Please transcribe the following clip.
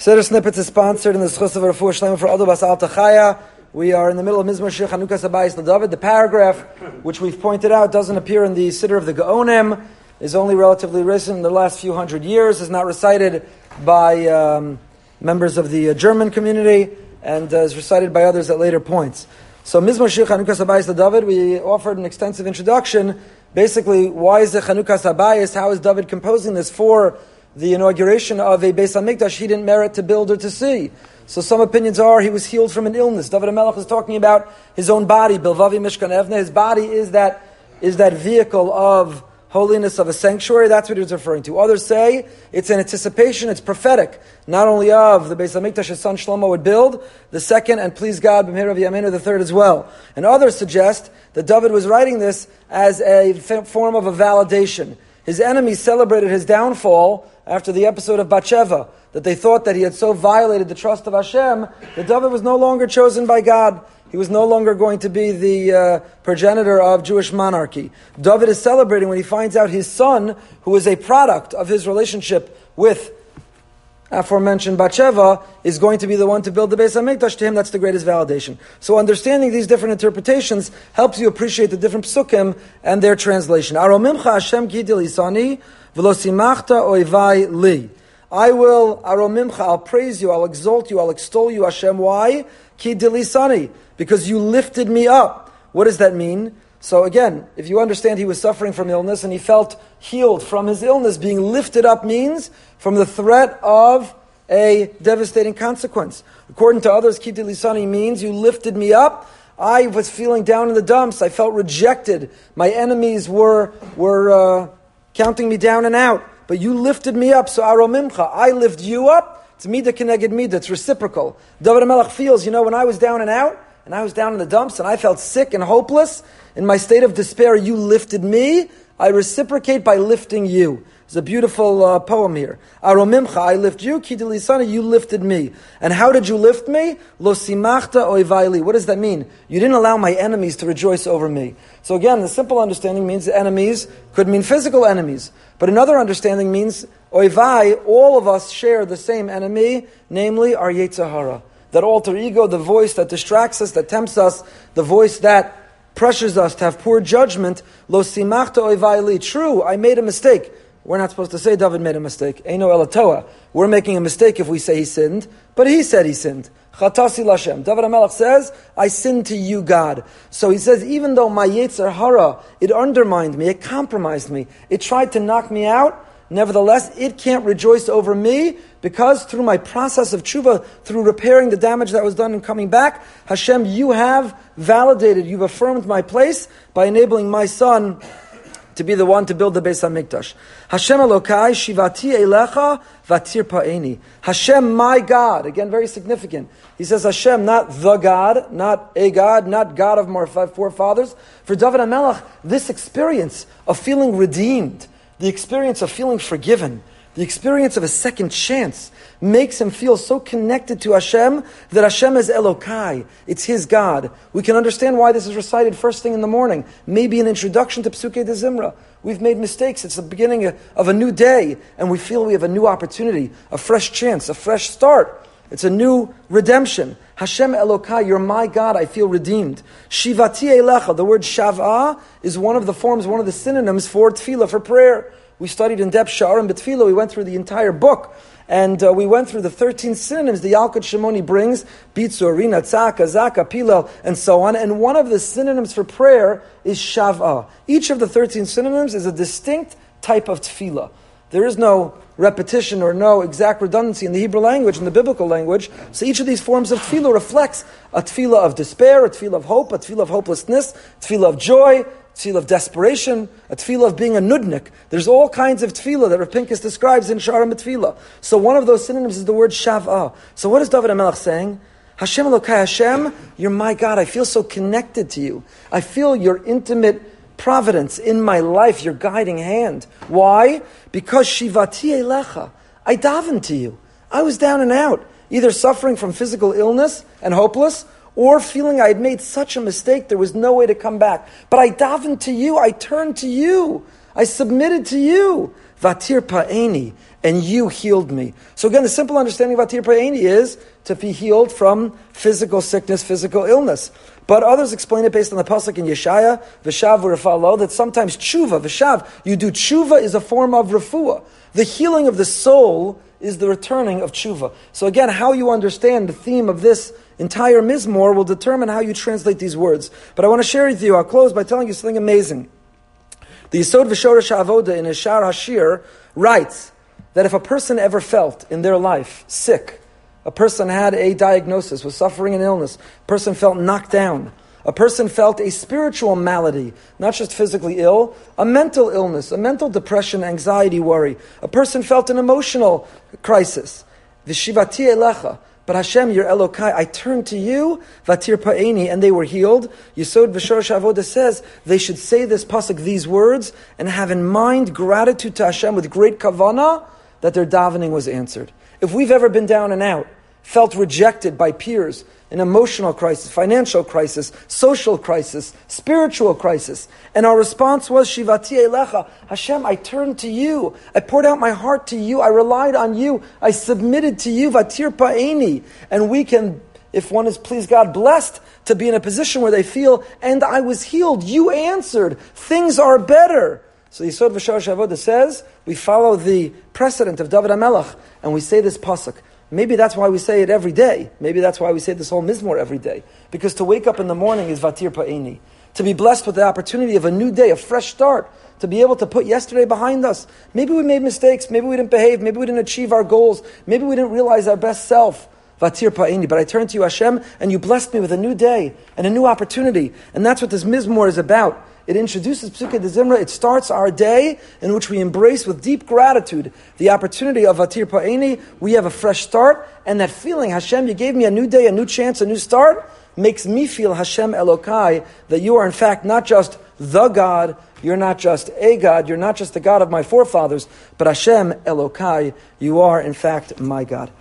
Seder Snippets is sponsored in the Schus of Rafu Shlema for Adobas Al Tachaya. We are in the middle of Mizmor Shir Chanukas HaBayis David. The paragraph, which we've pointed out, doesn't appear in the Siddur of the Gaonim, is only relatively recent in the last few hundred years, is not recited by um, members of the uh, German community, and uh, is recited by others at later points. So Mizmor Shir Chanukas HaBayis David, we offered an extensive introduction. Basically, why is it Chanukas HaBayis? How is David composing this for the inauguration of a Beis Hamikdash he didn't merit to build or to see. So some opinions are he was healed from an illness. David HaMelech is talking about his own body, Bilvavi Mishkan Evne. His body is that, is that vehicle of holiness of a sanctuary. That's what he's referring to. Others say it's an anticipation, it's prophetic, not only of the Beis Hamikdash his son Shlomo would build, the second, and please God, B'mir of Yamenu, the third as well. And others suggest that David was writing this as a form of a validation. His enemies celebrated his downfall after the episode of Bathsheba, that they thought that he had so violated the trust of Hashem that David was no longer chosen by God. He was no longer going to be the uh, progenitor of Jewish monarchy. David is celebrating when he finds out his son, who is a product of his relationship with aforementioned Bathsheba, is going to be the one to build the Beis Hamikdash. To him, that's the greatest validation. So understanding these different interpretations helps you appreciate the different psukim and their translation. Aromimcha Hashem isani V'losimachta oivai li. I will, aromimcha, I'll praise you, I'll exalt you, I'll extol you, Hashem. Why? Ki dilisani. Because you lifted me up. What does that mean? So again, if you understand he was suffering from illness and he felt healed from his illness, being lifted up means from the threat of a devastating consequence. According to others, Ki dilisani means you lifted me up. I was feeling down in the dumps. I felt rejected. My enemies were, were, uh, counting me down and out. But you lifted me up, so aromimcha, I lift you up. It's mida keneged mida, it's reciprocal. David HaMelech feels, you know, when I was down and out, and I was down in the dumps, and I felt sick and hopeless, in my state of despair, you lifted me, I reciprocate by lifting you. It's a beautiful uh, poem here. Aromimcha, I lift you, kidilisana, you lifted me. And how did you lift me? Lo simachta oivaili. What does that mean? You didn't allow my enemies to rejoice over me. So again, the simple understanding means enemies could mean physical enemies. But another understanding means oivai, all of us share the same enemy, namely our Yetzer Hara. That alter ego, the voice that distracts us, that tempts us, the voice that pressures us to have poor judgment. Lo simachta oivai True, I made a mistake. We're not supposed to say David made a mistake. Eino elatoa. We're making a mistake if we say he sinned, but he said he sinned. Chatasi Lashem. David HaMelech says, I sinned to you, God. So he says, even though my Yetzer Hara, it undermined me, it compromised me, it tried to knock me out, nevertheless, it can't rejoice over me because through my process of tshuva, through repairing the damage that was done and coming back, Hashem, you have validated, you've affirmed my place by enabling my son to be the one to build the Beis Hamikdash. Hashem Elokai Shivati Elecha Vatir Pa'eni. Hashem, my God. Again, very significant. He says Hashem, not the God, not a God, not God of my forefathers. For David HaMelech, this experience of feeling redeemed, the experience of feeling forgiven, the experience of a second chance makes him feel so connected to Hashem that Hashem is Elokai. It's his God. We can understand why this is recited first thing in the morning. Maybe an introduction to Psuke de Zimra. We've made mistakes. It's the beginning of a new day, and we feel we have a new opportunity, a fresh chance, a fresh start. It's a new redemption. Hashem Elokai, you're my God, I feel redeemed. Shivati Elecha, the word Shavah is one of the forms, one of the synonyms for tefillah, for prayer. We studied in depth Sha'arim B'Tfilah. We went through the entire book. And uh, we went through the 13 synonyms the Yalkut Shimoni brings, Bitzur, Rina, Tzaka, Zaka, Pilel, and so on. And one of the synonyms for prayer is Shav'ah. Each of the 13 synonyms is a distinct type of tefillah. There is no repetition or no exact redundancy in the Hebrew language, in the biblical language. So each of these forms of tefillah reflects a tefillah of despair, a tefillah of hope, a tefillah of hopelessness, a tefillah of joy, a tefillah of desperation, a tefillah of being a nudnik. There's all kinds of tefillah that Rav describes in Sharam Tefillah. So one of those synonyms is the word shav'ah. So what is David HaMelech saying? Hashem Elokai Hashem, you're my God. I feel so connected to you. I feel your intimate providence in my life, your guiding hand. Why? Because Shivati Elecha. I davened to you. I was down and out, either suffering from physical illness and hopeless, or feeling I had made such a mistake there was no way to come back. But I davened to you, I turned to you, I submitted to you. Vatir pa'eni. and you healed me. So again, the simple understanding of Vatir Pa'eni is to be healed from physical sickness, physical illness. But others explain it based on the pasuk in Yeshaya, V'shav Rafalo, that sometimes tshuva, V'shav, you do tshuva is a form of refuah. The healing of the soul is the returning of tshuva. So again, how you understand the theme of this entire mizmor will determine how you translate these words. But I want to share with you, I'll close by telling you something amazing. The Yisod V'Shoresh Avoda in Ishar Hashir writes that if a person ever felt in their life sick, a person had a diagnosis, was suffering an illness, a person felt knocked down, a person felt a spiritual malady, not just physically ill, a mental illness, a mental depression, anxiety, worry. A person felt an emotional crisis. Vishivati elecha. But Hashem, your Elokai, I turned to you, Vatir Pa'eni, and they were healed. Yisod V'Shoresh Avoda says they should say this pasuk, these words, and have in mind gratitude to Hashem with great kavana that their davening was answered. If we've ever been down and out, felt rejected by peers, an emotional crisis, financial crisis, social crisis, spiritual crisis. And our response was, Shivati Elecha, Hashem, I turned to you. I poured out my heart to you. I relied on you. I submitted to you, Vatir Pa'eni. And we can, if one is, please God, blessed to be in a position where they feel, and I was healed. You answered. Things are better. So the Yisod V'Shoresh Avoda says, we follow the precedent of David HaMelech, and we say this pasuk. Maybe that's why we say it every day. Maybe that's why we say this whole mizmor every day. Because to wake up in the morning is vatir pa'ini. To be blessed with the opportunity of a new day, a fresh start. To be able to put yesterday behind us. Maybe we made mistakes. Maybe we didn't behave. Maybe we didn't achieve our goals. Maybe we didn't realize our best self. Vatir pa'ini. But I turned to you, Hashem, and you blessed me with a new day and a new opportunity. And that's what this mizmor is about. It introduces Psukkah de Zimra. It starts our day in which we embrace with deep gratitude the opportunity of Atir Pa'ini. We have a fresh start, and that feeling, Hashem, you gave me a new day, a new chance, a new start, makes me feel Hashem Elokai, that you are in fact not just the God, you're not just a God, you're not just the God of my forefathers, but Hashem Elokai, you are in fact my God.